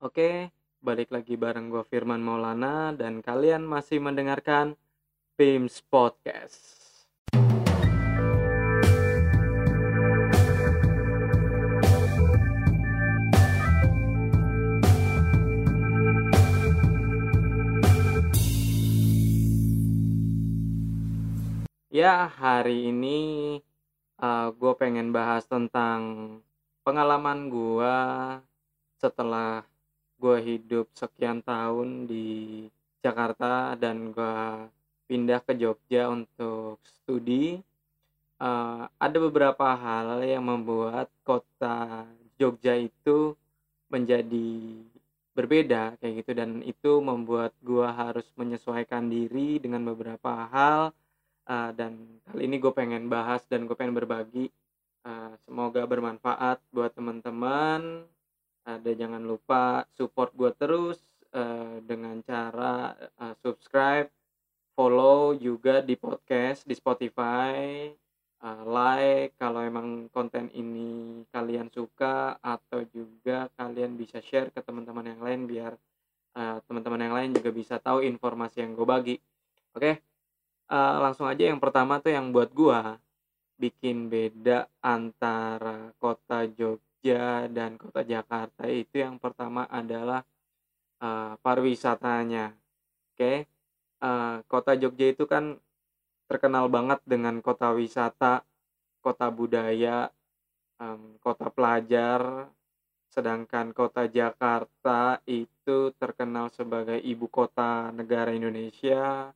Oke, balik lagi bareng gue Firman Maulana dan kalian masih mendengarkan PIMS Podcast. Ya, hari ini uh, gue pengen bahas tentang pengalaman gue setelah gue hidup sekian tahun di Jakarta dan gue pindah ke Jogja untuk studi. Uh, ada beberapa hal yang membuat kota Jogja itu menjadi berbeda kayak gitu dan itu membuat gue harus menyesuaikan diri dengan beberapa hal uh, dan kali ini gue pengen bahas dan gue pengen berbagi uh, semoga bermanfaat buat teman-teman dan jangan lupa support gue terus uh, dengan cara uh, subscribe follow juga di podcast di Spotify uh, like kalau emang konten ini kalian suka atau juga kalian bisa share ke teman-teman yang lain biar uh, teman-teman yang lain juga bisa tahu informasi yang gue bagi oke okay? uh, langsung aja yang pertama tuh yang buat gua bikin beda antara kota Jogja dan kota Jakarta itu yang pertama adalah uh, pariwisatanya. Oke, okay? uh, kota Jogja itu kan terkenal banget dengan kota wisata, kota budaya, um, kota pelajar. Sedangkan kota Jakarta itu terkenal sebagai ibu kota negara Indonesia,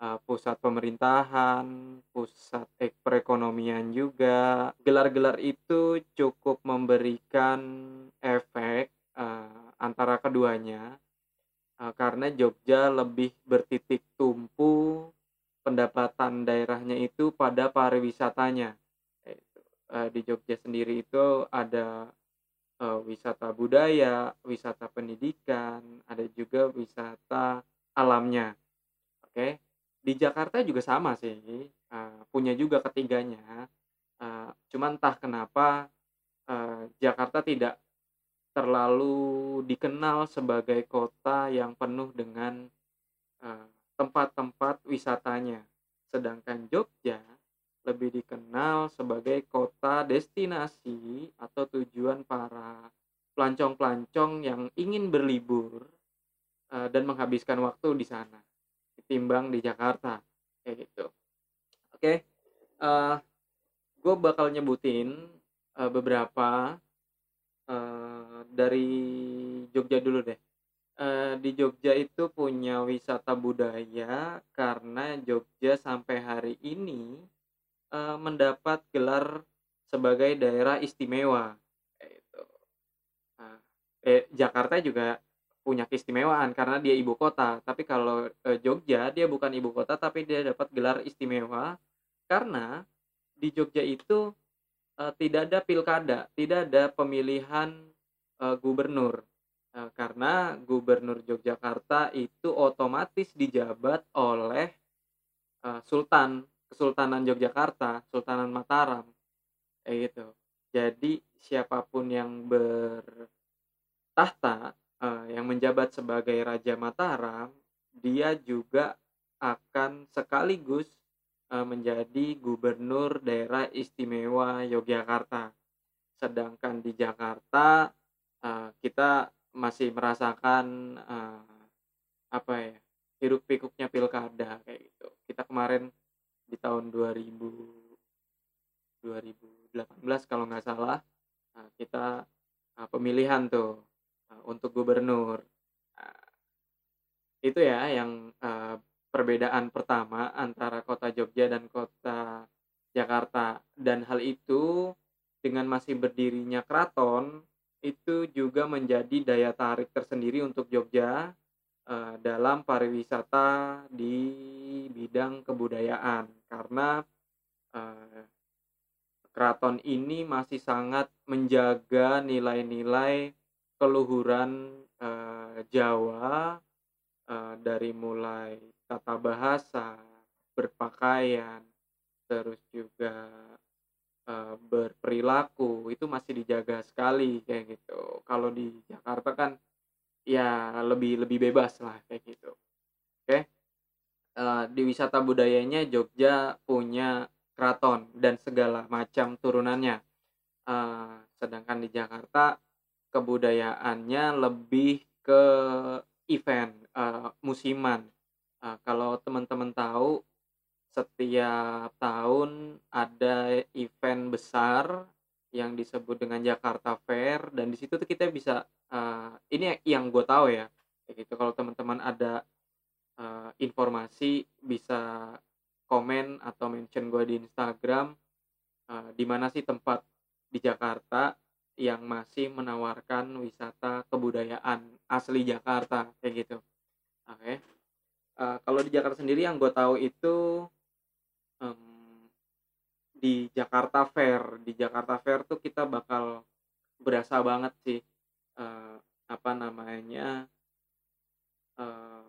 uh, pusat pemerintahan, pusat perekonomian juga. Gelar-gelar itu cukup memberikan efek uh, antara keduanya uh, karena Jogja lebih bertitik tumpu pendapatan daerahnya itu pada pariwisatanya. Di Jogja sendiri itu ada uh, wisata budaya, wisata pendidikan, ada juga wisata alamnya. Oke. Okay? Di Jakarta juga sama sih, uh, punya juga ketiganya, uh, cuman entah kenapa, uh, Jakarta tidak terlalu dikenal sebagai kota yang penuh dengan, tempat-tempat wisatanya. Sedangkan Jogja lebih dikenal sebagai kota destinasi atau tujuan para pelancong-pelancong yang ingin berlibur, uh, dan menghabiskan waktu di sana ketimbang di Jakarta kayak gitu oke okay. uh, eh, gue bakal nyebutin uh, beberapa uh, dari Jogja dulu deh uh, di Jogja itu punya wisata budaya karena Jogja sampai hari ini uh, mendapat gelar sebagai daerah istimewa itu. Nah, eh, Jakarta juga punya keistimewaan karena dia ibu kota. Tapi kalau e, Jogja dia bukan ibu kota tapi dia dapat gelar istimewa karena di Jogja itu e, tidak ada pilkada, tidak ada pemilihan e, gubernur. E, karena gubernur Yogyakarta itu otomatis dijabat oleh e, sultan Kesultanan Yogyakarta, Sultanan Mataram. Kayak gitu. Jadi siapa pun yang bertahta uh, yang menjabat sebagai Raja Mataram, dia juga akan sekaligus uh, menjadi gubernur daerah istimewa Yogyakarta. Sedangkan di Jakarta uh, kita masih merasakan apa ya hiruk pikuknya pilkada kayak gitu. Kita kemarin di tahun 2000 2018 kalau nggak salah kita pemilihan tuh uh, untuk gubernur. Uh, itu ya yang uh, perbedaan pertama antara kota Jogja dan kota Jakarta dan hal itu dengan masih berdirinya keraton itu juga menjadi daya tarik tersendiri untuk Jogja dalam pariwisata di bidang kebudayaan karena keraton ini masih sangat menjaga nilai-nilai keluhuran uh, Jawa uh, dari mulai tata bahasa, berpakaian, terus juga uh, berperilaku itu masih dijaga sekali kayak gitu. Kalau di Jakarta kan ya lebih lebih bebas lah kayak gitu. Oke. Eee, di wisata budayanya Jogja punya keraton dan segala macam turunannya. Eee, sedangkan di Jakarta kebudayaannya lebih ke event, eee, musiman. Eee, kalau teman-teman tahu setiap tahun ada event besar yang disebut dengan Jakarta Fair dan di situ tuh kita bisa, eee, ini yang gue tahu ya, gitu. Kalau teman-teman ada, eee, informasi bisa komen atau mention gue di Instagram, eee, di mana sih tempat di Jakarta yang masih menawarkan wisata kebudayaan asli Jakarta, kayak gitu. Oke. Eee, kalau di Jakarta sendiri yang gue tahu itu, mmm, di Jakarta Fair. Di Jakarta Fair tuh kita bakal berasa banget sih, eee, apa namanya eee,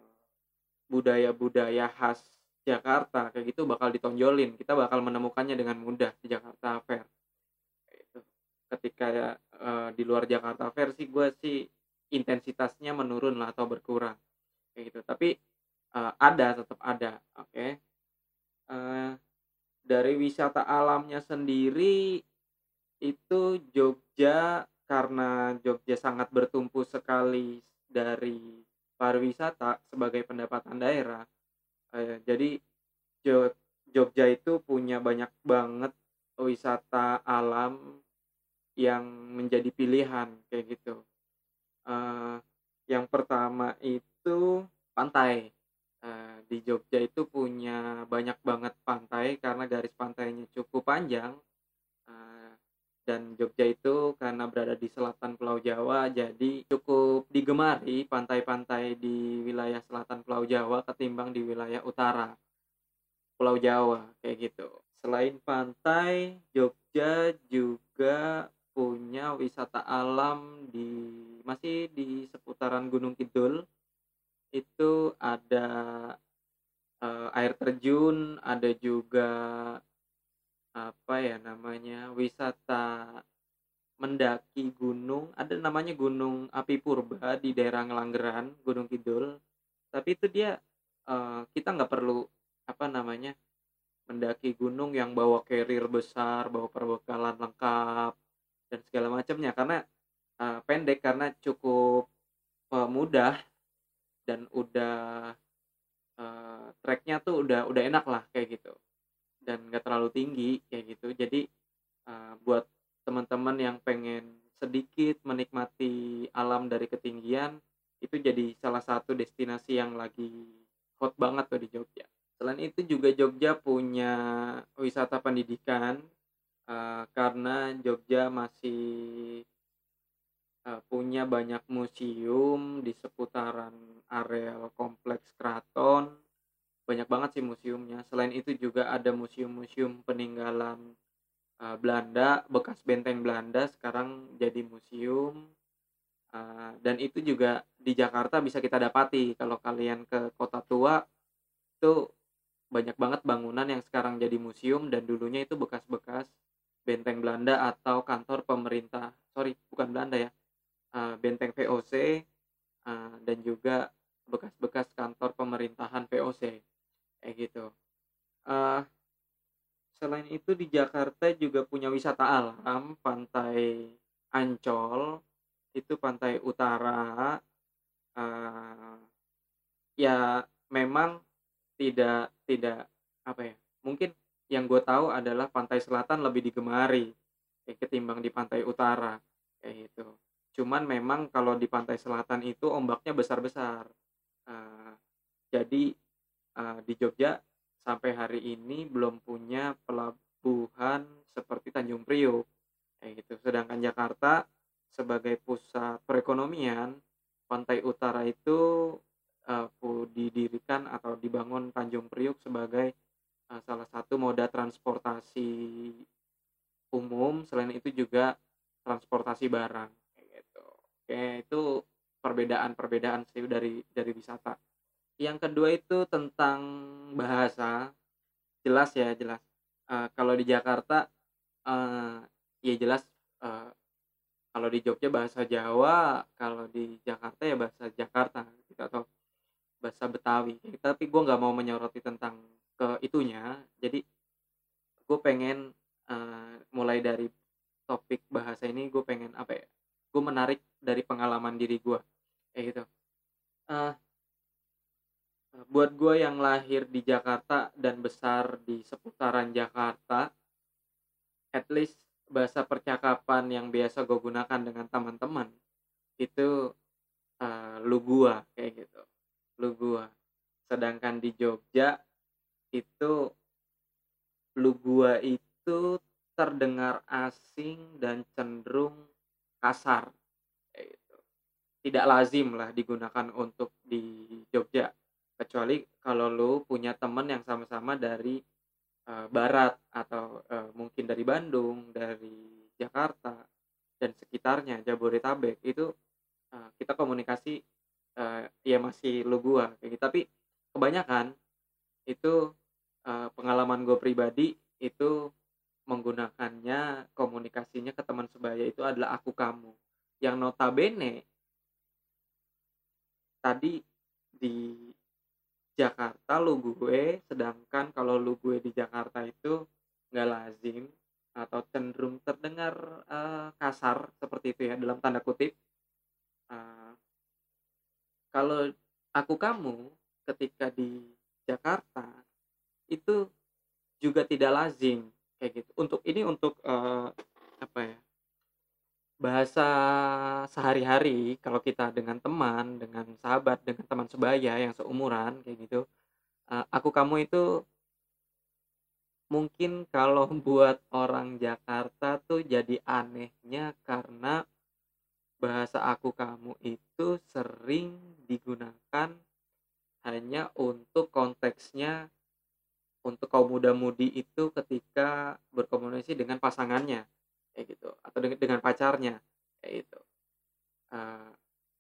budaya-budaya khas Jakarta kayak gitu bakal ditonjolin. Kita bakal menemukannya dengan mudah di Jakarta Fair. Ketika, eee, di luar Jakarta sih gue sih intensitasnya menurun lah atau berkurang, kayak gitu. Tapi, eee, ada, tetep ada, oke. Eee, dari wisata alamnya sendiri, itu Jogja karena Jogja sangat bertumpu sekali dari pariwisata sebagai pendapatan daerah, eee, jadi Jog Jogja itu punya banyak banget wisata alam yang menjadi pilihan, kayak gitu. Eee, yang pertama itu pantai. Eee, di Jogja itu punya banyak banget pantai karena garis pantainya cukup panjang, eee, dan Jogja itu karena berada di selatan Pulau Jawa jadi cukup digemari pantai-pantai di wilayah selatan Pulau Jawa ketimbang di wilayah utara Pulau Jawa, kayak gitu. Selain pantai, Jogja juga punya wisata alam di masih di seputaran Gunung Kidul. Itu ada, eee, air terjun, ada juga apa ya namanya, wisata mendaki gunung, ada namanya Gunung Api Purba di daerah Ngelanggeran, Gunung Kidul. Tapi itu dia, eee, kita nggak perlu, apa namanya, mendaki gunung yang bawa carrier besar, bawa perbekalan lengkap, dan segala macamnya karena, eee, pendek karena cukup, eee, mudah dan udah, eee, trek-nya tuh udah udah enak lah kayak gitu, dan nggak terlalu tinggi kayak gitu. Jadi, eee, buat teman-teman yang pengen sedikit menikmati alam dari ketinggian, itu jadi salah satu destinasi yang lagi hot banget tuh di Jogja. Selain itu juga Jogja punya wisata pendidikan, eee, karena Jogja masih eee, punya banyak museum di seputaran areal kompleks keraton, banyak banget sih museumnya. Selain itu juga ada museum-museum peninggalan, eee, Belanda, bekas benteng Belanda sekarang jadi museum, eee, dan itu juga di Jakarta bisa kita dapati. Kalau kalian ke Kota Tua, itu banyak banget bangunan yang sekarang jadi museum dan dulunya itu bekas-bekas benteng Belanda atau kantor pemerintah sorry bukan Belanda ya, eee, benteng VOC, eee, dan juga bekas-bekas kantor pemerintahan VOC, kayak gitu. Eee, selain itu di Jakarta juga punya wisata alam, Pantai Ancol, itu pantai utara, ya memang tidak tidak apa ya, mungkin yang gue tahu adalah pantai selatan lebih digemari, kayak ketimbang di pantai utara, kayak gitu. Cuman memang kalau di pantai selatan itu ombaknya besar-besar, eee, jadi, eee, di Jogja sampai hari ini belum punya pelabuhan seperti Tanjung Priok, kayak gitu. Sedangkan Jakarta sebagai pusat perekonomian, pantai utara itu, pu didirikan atau dibangun Tanjung Priok sebagai, eee, salah satu moda transportasi umum, selain itu juga transportasi barang, kayak gitu. Oke, itu perbedaan-perbedaan sih dari dari wisata. Yang kedua itu tentang bahasa, jelas ya, jelas. Eee, kalau di Jakarta, eee, ya jelas, eee Kalau di Jogja bahasa Jawa, kalau di Jakarta ya bahasa Jakarta gitu atau bahasa Betawi. Tapi gue nggak mau menyoroti tentang ke itunya. Jadi gue pengen uh, mulai dari topik bahasa ini gue pengen apa ya? Gue menarik dari pengalaman diri gue kayak gitu. Uh, buat gue yang lahir di Jakarta dan besar di seputaran Jakarta, at least bahasa percakapan yang biasa gue gunakan dengan teman-teman itu uh, lu gua kayak gitu lu gua sedangkan di Jogja itu lu gua itu terdengar asing dan cenderung kasar. Gitu. Tidak lazim lah digunakan untuk di Jogja. Kecuali kalau lu punya temen yang sama-sama dari uh, barat atau uh, mungkin dari Bandung, dari Jakarta dan sekitarnya Jabodetabek itu uh, kita komunikasi uh, ya masih lu gua kayak gitu. Tapi kebanyakan itu uh, pengalaman gue pribadi itu menggunakannya komunikasinya ke teman sebaya itu adalah aku kamu. Yang notabene tadi di Jakarta lu gue sedangkan kalau lu gue di Jakarta itu nggak lazim atau cenderung terdengar uh, kasar seperti itu ya dalam tanda kutip. Uh, kalau aku kamu ketika di Jakarta itu juga tidak lazim kayak gitu. Untuk ini untuk uh, apa ya bahasa sehari-hari kalau kita dengan teman, dengan sahabat, dengan teman sebaya yang seumuran kayak gitu, uh, aku kamu itu mungkin kalau buat orang Jakarta tuh jadi anehnya karena bahasa aku kamu itu sering digunakan hanya untuk konteksnya untuk kaum muda-mudi itu ketika berkomunikasi dengan pasangannya kayak gitu atau dengan, pacarnya kayak gitu. Uh,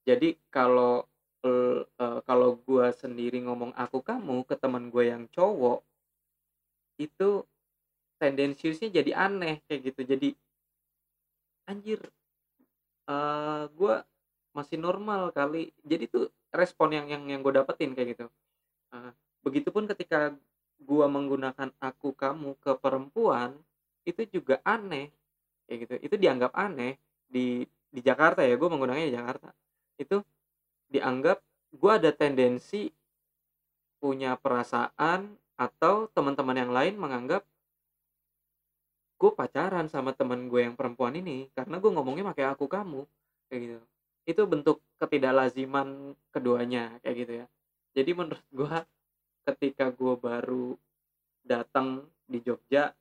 jadi kalau uh, kalau gue sendiri ngomong aku kamu ke teman gue yang cowok itu tendensiusnya jadi aneh kayak gitu. Jadi anjir uh, gue masih normal kali. Jadi tuh respon yang yang yang gue dapetin kayak gitu. Uh, begitupun ketika gue menggunakan aku kamu ke perempuan itu juga aneh. Kayak gitu. Itu dianggap aneh di di Jakarta ya gue menggunakannya di Jakarta. Itu dianggap gue ada tendensi punya perasaan atau teman-teman yang lain menganggap gue pacaran sama teman gue yang perempuan ini karena gue ngomongnya pakai aku kamu. Kayak gitu. Itu bentuk ketidaklaziman keduanya kayak gitu ya. Jadi menurut gue ketika gue baru datang di Jogja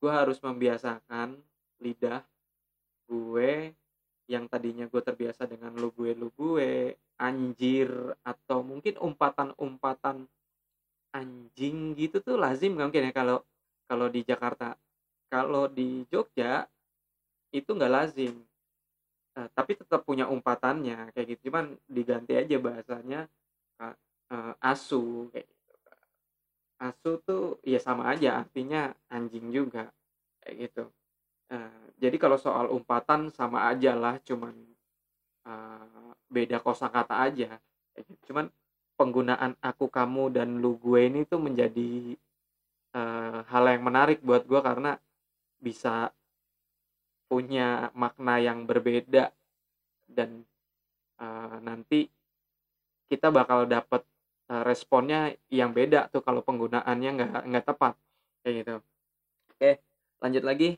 gue harus membiasakan lidah gue yang tadinya gue terbiasa dengan lu gue lu gue anjir atau mungkin umpatan-umpatan anjing gitu tuh lazim mungkin ya kalau kalau di Jakarta. Kalau di Jogja itu nggak lazim. Uh, tapi tetap punya umpatannya kayak gitu. Cuman diganti aja bahasanya uh, asu kayak asu tuh ya sama aja artinya anjing juga kayak gitu uh, jadi kalau soal umpatan sama aja lah cuman uh, beda kosakata aja gitu. cuman penggunaan aku kamu dan lu gue ini tuh menjadi uh, hal yang menarik buat gue karena bisa punya makna yang berbeda dan uh, nanti kita bakal dapet uh, responnya yang beda tuh kalau penggunaannya nggak nggak tepat kayak gitu oke lanjut lagi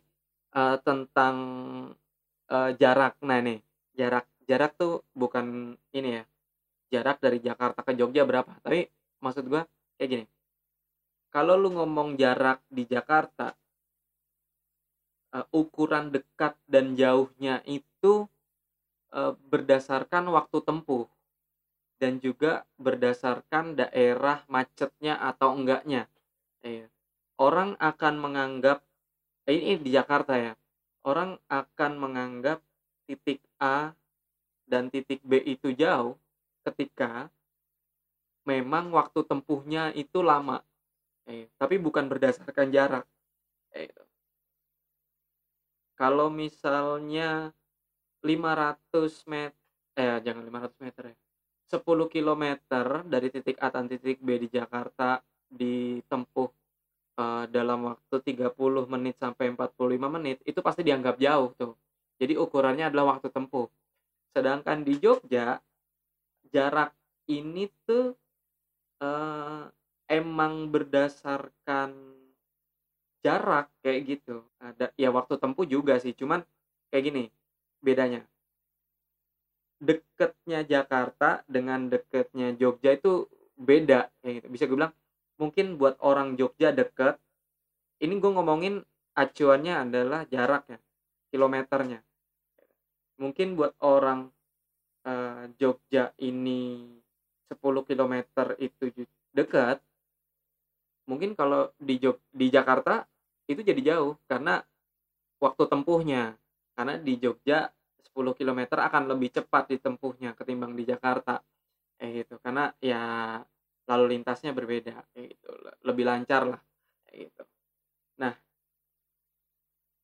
uh, tentang uh, jarak. Nah nih, jarak jarak tuh bukan ini ya, jarak dari Jakarta ke Jogja berapa, tapi maksud gua kayak gini. Kalau lu ngomong jarak di Jakarta, uh, ukuran dekat dan jauhnya itu uh, berdasarkan waktu tempuh dan juga berdasarkan daerah macetnya atau enggaknya. Eh, orang akan menganggap ini di Jakarta ya. Orang akan menganggap titik A dan titik B itu jauh ketika memang waktu tempuhnya itu lama. Eh, tapi bukan berdasarkan jarak. Eh, kalau misalnya 500 met eh, jangan 500 meter ya, 10 kilometer dari titik A dan titik B di Jakarta ditempuh, eee, dalam waktu 30 menit sampai 45 menit, itu pasti dianggap jauh tuh. Jadi ukurannya adalah waktu tempuh. Sedangkan di Jogja, jarak ini tuh, eee, emang berdasarkan jarak kayak gitu, ada ya waktu tempuh juga sih, cuman kayak gini bedanya. Deketnya Jakarta dengan deketnya Jogja itu beda kayak gitu. Bisa gue bilang mungkin buat orang Jogja deket, ini gue ngomongin acuannya adalah jarak ya, kilometernya. Mungkin buat orang, eee, Jogja ini 10 kilometer itu dekat mungkin kalau di Jog di Jakarta itu jadi jauh karena waktu tempuhnya. Karena di Jogja 10 kilometer akan lebih cepat ditempuhnya ketimbang di Jakarta, kayak gitu. Karena ya lalu lintasnya berbeda kayak gitu, le lebih lancar lah kayak gitu. Nah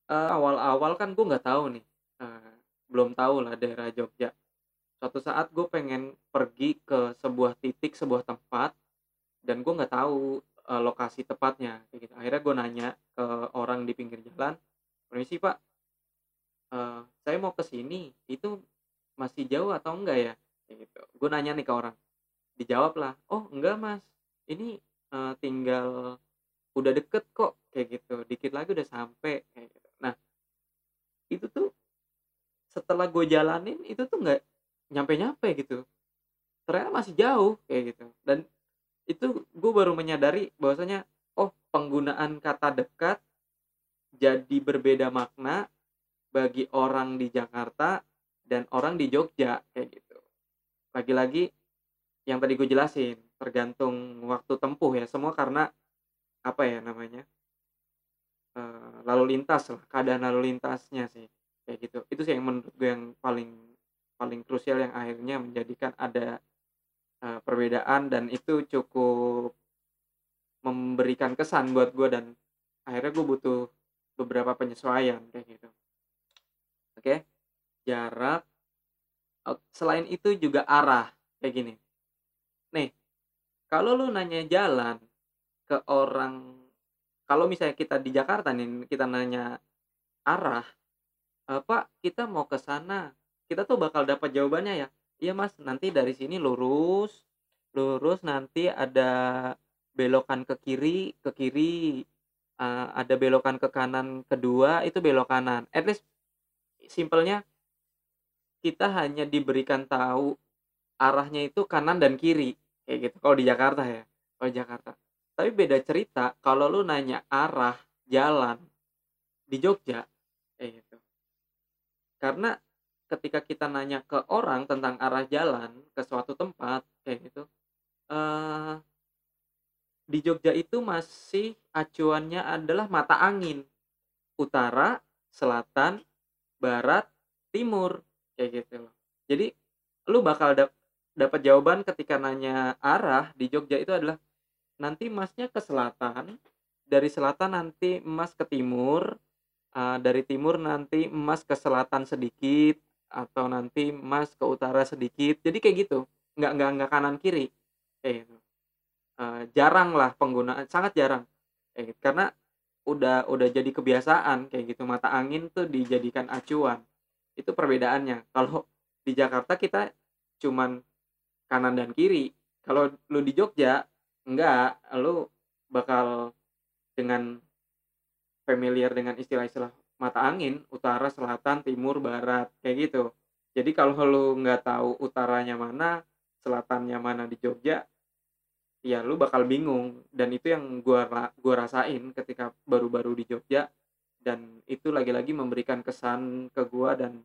eee, awal-awal kan gue nggak tahu nih, eee, belum tahu lah daerah Jogja. Suatu saat gue pengen pergi ke sebuah titik, sebuah tempat, dan gue nggak tahu, eee, lokasi tepatnya kayak gitu. Akhirnya gue nanya ke orang di pinggir jalan, "Permisi Pak, eee, saya mau ke sini, itu masih jauh atau enggak ya?" Kayak gitu. Gue nanya nih ke orang, dijawablah, "Oh enggak Mas, ini, eee, tinggal udah deket kok," kayak gitu, "dikit lagi udah sampai," kayak gitu. Nah, itu tuh setelah gue jalanin itu tuh nggak nyampe-nyampe gitu, ternyata masih jauh kayak gitu. Dan itu gue baru menyadari bahwasanya, oh penggunaan kata dekat jadi berbeda makna bagi orang di Jakarta dan orang di Jogja kayak gitu. Lagi-lagi yang tadi gue jelasin, tergantung waktu tempuh ya, semua karena apa ya namanya, eee, lalu lintas lah, keadaan lalu lintasnya sih, kayak gitu. Itu sih yang menurut gue yang paling paling krusial yang akhirnya menjadikan ada, eee, perbedaan dan itu cukup memberikan kesan buat gue dan akhirnya gue butuh beberapa penyesuaian kayak gitu. Oke, jarak, ok selain itu juga arah, kayak gini. Nih, kalau lu nanya jalan ke orang kalau misalnya kita di Jakarta nih, kita nanya arah, eee, "Pak, kita mau ke sana." Kita tuh bakal dapat jawabannya ya, "Iya Mas, nanti dari sini lurus, lurus nanti ada belokan ke kiri ke kiri, eee, ada belokan ke kanan kedua, itu belok kanan." At least simpelnya kita hanya diberikan tahu arahnya itu kanan dan kiri, kayak gitu, kalau di Jakarta ya, kalau Jakarta. Tapi beda cerita kalau lu nanya arah jalan di Jogja, kayak gitu. Karena ketika kita nanya ke orang tentang arah jalan ke suatu tempat, kayak gitu, eee di Jogja itu masih acuannya adalah mata angin, utara, selatan, barat, timur, kayak gitu loh. Jadi lu bakal dap dapat jawaban ketika nanya arah di Jogja itu adalah, "Nanti Masnya ke selatan, dari selatan nanti Mas ke timur, eee, dari timur nanti Mas ke selatan sedikit, atau nanti Mas ke utara sedikit." Jadi kayak gitu, nggak nggak nggak kanan kiri, kayak gitu. Eee, jarang lah penggunaan sangat jarang, kayak gitu. Karena udah udah jadi kebiasaan kayak gitu, mata angin tuh dijadikan acuan, itu perbedaannya. Kalau di Jakarta kita cuman kanan dan kiri, kalau lu di Jogja, enggak, lu bakal dengan familiar dengan istilah-istilah mata angin, utara, selatan, timur, barat, kayak gitu. Jadi kalau lu nggak tahu utaranya mana, selatannya mana di Jogja, ya lu bakal bingung dan itu yang gua gua rasain ketika baru-baru di Jogja dan itu lagi-lagi memberikan kesan ke gua dan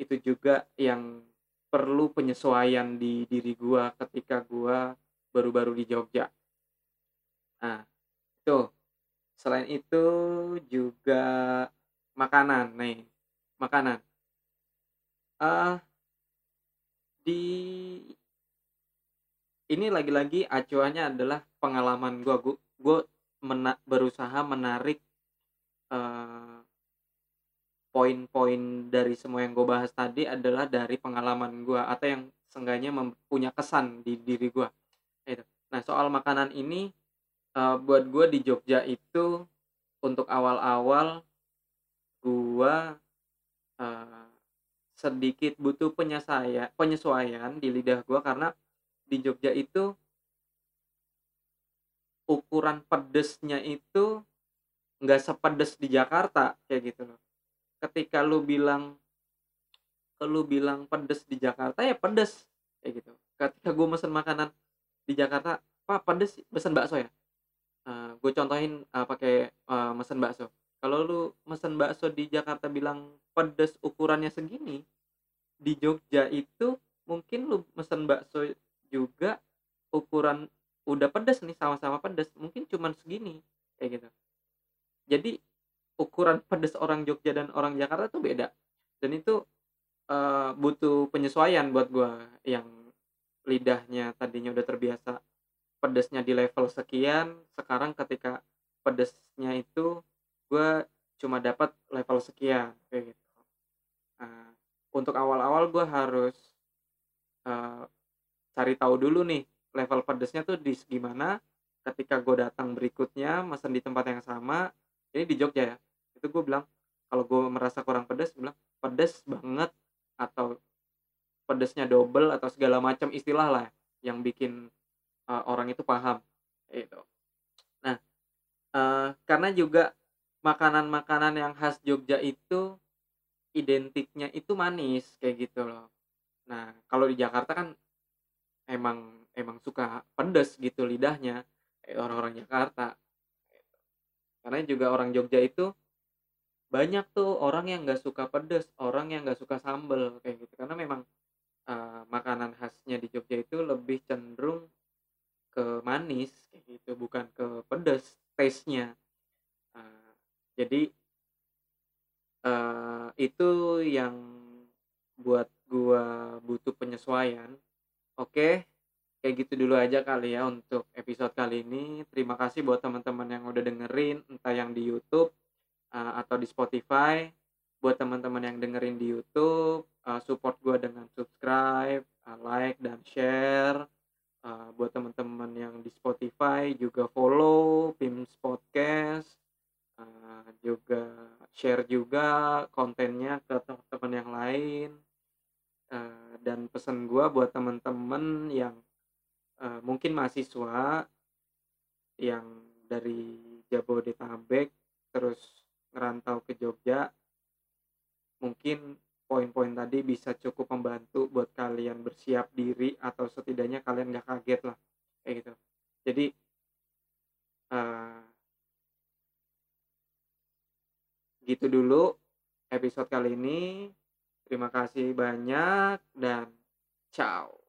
itu juga yang perlu penyesuaian di diri gua ketika gua baru-baru di Jogja. Nah, itu. Selain itu juga makanan nih, makanan. Eee di ini lagi-lagi acuannya adalah pengalaman gua, gu gue mena berusaha menarik, eee poin-poin dari semua yang gue bahas tadi adalah dari pengalaman gue atau yang seenggaknya mem punya kesan di diri gue, itu. Nah, soal makanan ini, eee, buat gue di Jogja itu untuk awal-awal gua, eee, sedikit butuh penyesaya penyesuaian di lidah gua karena di Jogja itu ukuran pedesnya itu nggak sepedes di Jakarta, kayak gitu loh. Ketika lu bilang lu bilang pedes di Jakarta, ya pedes, kayak gitu. Ketika gua mesen makanan di Jakarta, "Pak, pedes," pesen bakso ya? Eee, gue contohin, eee, pakai, eee, mesen bakso. Kalau lu mesen bakso di Jakarta bilang pedes ukurannya segini, di Jogja itu mungkin lu mesen bakso juga ukuran udah pedes nih, sama-sama pedes, mungkin cuman segini, kayak gitu. Jadi, ukuran pedes orang Jogja dan orang Jakarta tuh beda, dan itu, eee, butuh penyesuaian buat gua yang lidahnya tadinya udah terbiasa pedesnya di level sekian, sekarang ketika pedesnya itu gua cuma dapat level sekian, kayak gitu. Nah, untuk awal-awal gua harus, eee, cari tahu dulu nih level pedesnya tuh di segimana, ketika gue datang berikutnya mesen di tempat yang sama, ini di Jogja ya, itu gue bilang kalau gue merasa kurang pedes, gue bilang, "Pedes banget," atau pedesnya double atau segala macam istilah lah yang bikin, eee, orang itu paham, gitu. Nah, eee, karena juga makanan-makanan yang khas Jogja itu identiknya itu manis, kayak gitu loh. Nah, kalau di Jakarta kan emang emang suka pedes gitu lidahnya, orang-orang Jakarta. Karena juga orang Jogja itu banyak tuh orang yang nggak suka pedes, orang yang nggak suka sambel, kayak gitu. Karena memang, eee, makanan khasnya di Jogja itu lebih cenderung ke manis, kayak gitu, bukan ke pedes taste-nya. Eee, jadi eee, itu yang buat gua butuh penyesuaian. Oke, kayak gitu dulu aja kali ya untuk episode kali ini. Terima kasih buat teman-teman yang udah dengerin, entah yang di YouTube, eee, atau di Spotify. Buat teman-teman yang dengerin di YouTube, eee, support gua dengan subscribe, eee, like, dan share. Eee, buat teman-teman yang di Spotify juga follow Pims Podcast, eee, juga share juga kontennya ke teman-teman yang lain. Eee, dan pesan gua buat teman-teman yang, eee, mungkin mahasiswa yang dari Jabodetabek terus ngerantau ke Jogja mungkin poin-poin tadi bisa cukup membantu buat kalian bersiap diri atau setidaknya kalian nggak kaget lah, kayak gitu. Jadi eee gitu dulu episode kali ini. Terima kasih banyak dan ciao.